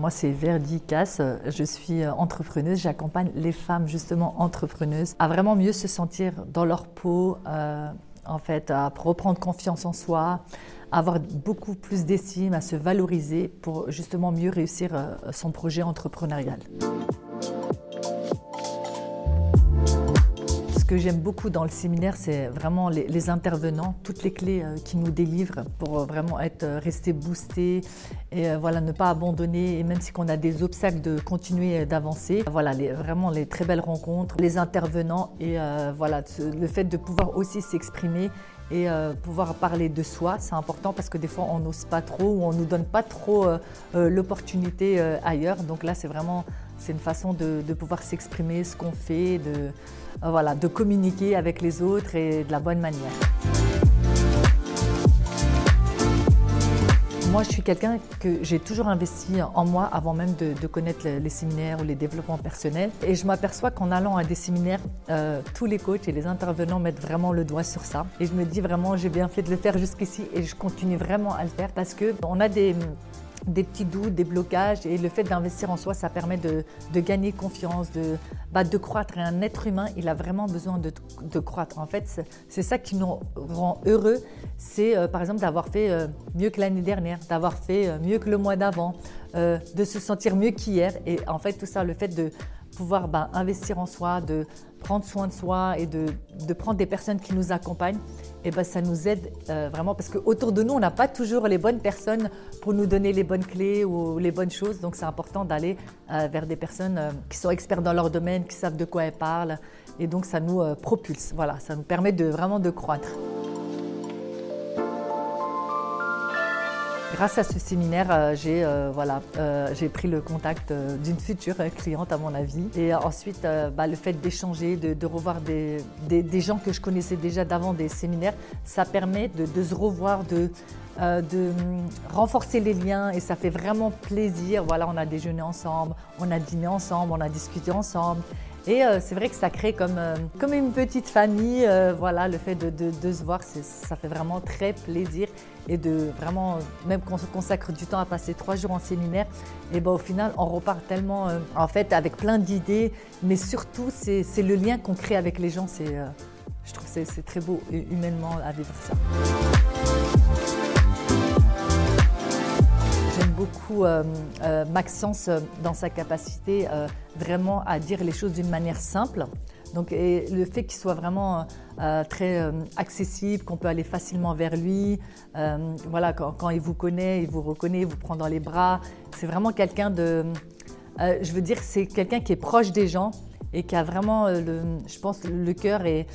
Moi, c'est Verdi Casse. Je suis entrepreneuse. J'accompagne les femmes, justement, entrepreneuses, à vraiment mieux se sentir dans leur peau, euh, en fait, à reprendre confiance en soi, à avoir beaucoup plus d'estime, à se valoriser pour justement mieux réussir euh, son projet entrepreneurial. Que j'aime beaucoup dans le séminaire, c'est vraiment les, intervenants, toutes les clés euh, qu'ils nous délivrent pour euh, vraiment être euh, restés boostés et voilà ne pas abandonner et même si on a des obstacles de continuer d'avancer. Voilà les, vraiment les très belles rencontres, les intervenants et voilà le fait de pouvoir aussi s'exprimer et pouvoir parler de soi, c'est important parce que des fois on n'ose pas trop ou on nous donne pas trop l'opportunité ailleurs. Donc là c'est vraiment c'est une façon de, pouvoir s'exprimer, ce qu'on fait, de voilà, de communiquer avec les autres et de la bonne manière. Moi, je suis quelqu'un que j'ai toujours investi en moi avant même de, connaître les, séminaires ou les développements personnels. Et je m'aperçois qu'en allant à des séminaires, euh, tous les coachs et les intervenants mettent vraiment le doigt sur ça. Et je me dis vraiment, j'ai bien fait de le faire jusqu'ici et je continue vraiment à le faire parce qu'on a des, des petits doutes, des blocages. Et le fait d'investir en soi, ça permet de, gagner confiance, de, bah, croître. Et un être humain, il a vraiment besoin de, de croître. En fait, c'est ça qui nous rend heureux. C'est euh, par exemple d'avoir fait euh, mieux que l'année dernière, d'avoir fait euh, mieux que le mois d'avant, de se sentir mieux qu'hier. Et en fait, tout ça, le fait de pouvoir bah, investir en soi, de prendre soin de soi et de, prendre des personnes qui nous accompagnent, et eh ben, ça nous aide vraiment parce qu'autour de nous, on n'a pas toujours les bonnes personnes pour nous donner les bonnes clés ou les bonnes choses. Donc c'est important d'aller vers des personnes qui sont experts dans leur domaine, qui savent de quoi elles parlent. Et donc ça nous propulse, voilà, ça nous permet de vraiment de croître. Grâce à ce séminaire, euh, j'ai euh, euh, pris le contact d'une future cliente à mon avis. Et ensuite, bah, le fait d'échanger, de, revoir des, gens que je connaissais déjà d'avant des séminaires, ça permet de, se revoir, de, de hum, renforcer les liens et ça fait vraiment plaisir. Voilà, on a déjeuné ensemble, on a dîné ensemble, on a discuté ensemble. Et c'est vrai que ça crée comme, comme une petite famille. voilà, le fait de, de se voir, ça fait vraiment très plaisir et de vraiment, même qu'on se consacre du temps à passer trois jours en séminaire, et ben au final, on repart tellement, euh, en fait, avec plein d'idées, mais surtout, c'est le lien qu'on crée avec les gens. Euh, je trouve que c'est très beau humainement à vivre ça. Beaucoup euh, Maxence dans sa capacité vraiment à dire les choses d'une manière simple. Donc, le fait qu'il soit vraiment euh, très euh, accessible, qu'on peut aller facilement vers lui, euh, voilà, quand, il vous connaît, il vous reconnaît, il vous prend dans les bras. C'est vraiment quelqu'un de, je veux dire, c'est quelqu'un qui est proche des gens et qui a vraiment, je pense, le cœur et,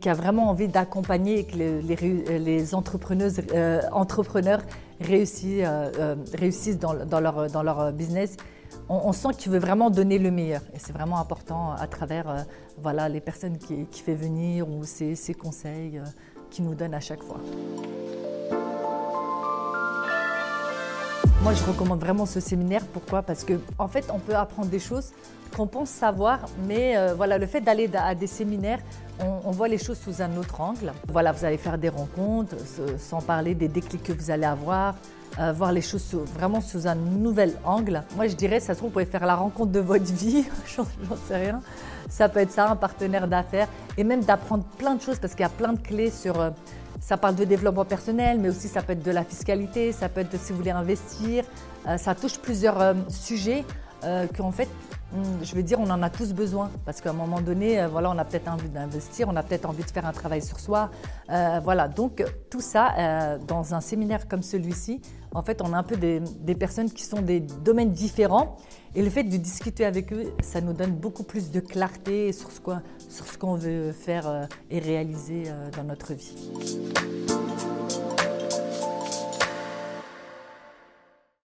qui a vraiment envie d'accompagner les, les, entrepreneuses, entrepreneurs réussissent, réussissent dans, leur, leur business on, sent qu'il veut vraiment donner le meilleur. Et c'est vraiment important à travers euh, voilà, les personnes qui, qui fait venir ou ses, conseils euh, nous donne à chaque fois. Moi, je recommande vraiment ce séminaire. Pourquoi? Parce qu'en en fait, on peut apprendre des choses qu'on pense savoir, mais euh, voilà, le fait d'aller à des séminaires, on, voit les choses sous un autre angle. Voilà, vous allez faire des rencontres, sans parler des déclics que vous allez avoir, euh, voir les choses vraiment sous un nouvel angle. Moi, je dirais, ça se trouve, vous pouvez faire la rencontre de votre vie, j'en sais rien. Ça peut être ça, un partenaire d'affaires, et même d'apprendre plein de choses, parce qu'il y a plein de clés sur... Euh, ça parle de développement personnel, mais aussi ça peut être de la fiscalité, ça peut être si vous voulez investir. Euh, ça touche plusieurs sujets qu'en fait, je veux dire, on en a tous besoin parce qu'à un moment donné, euh, voilà, on a peut-être envie d'investir, on a peut-être envie de faire un travail sur soi. Euh, voilà, donc tout ça, euh, dans un séminaire comme celui-ci, en fait, on a un peu des, personnes qui sont des domaines différents et le fait de discuter avec eux, ça nous donne beaucoup plus de clarté sur ce qu'on veut faire et réaliser dans notre vie.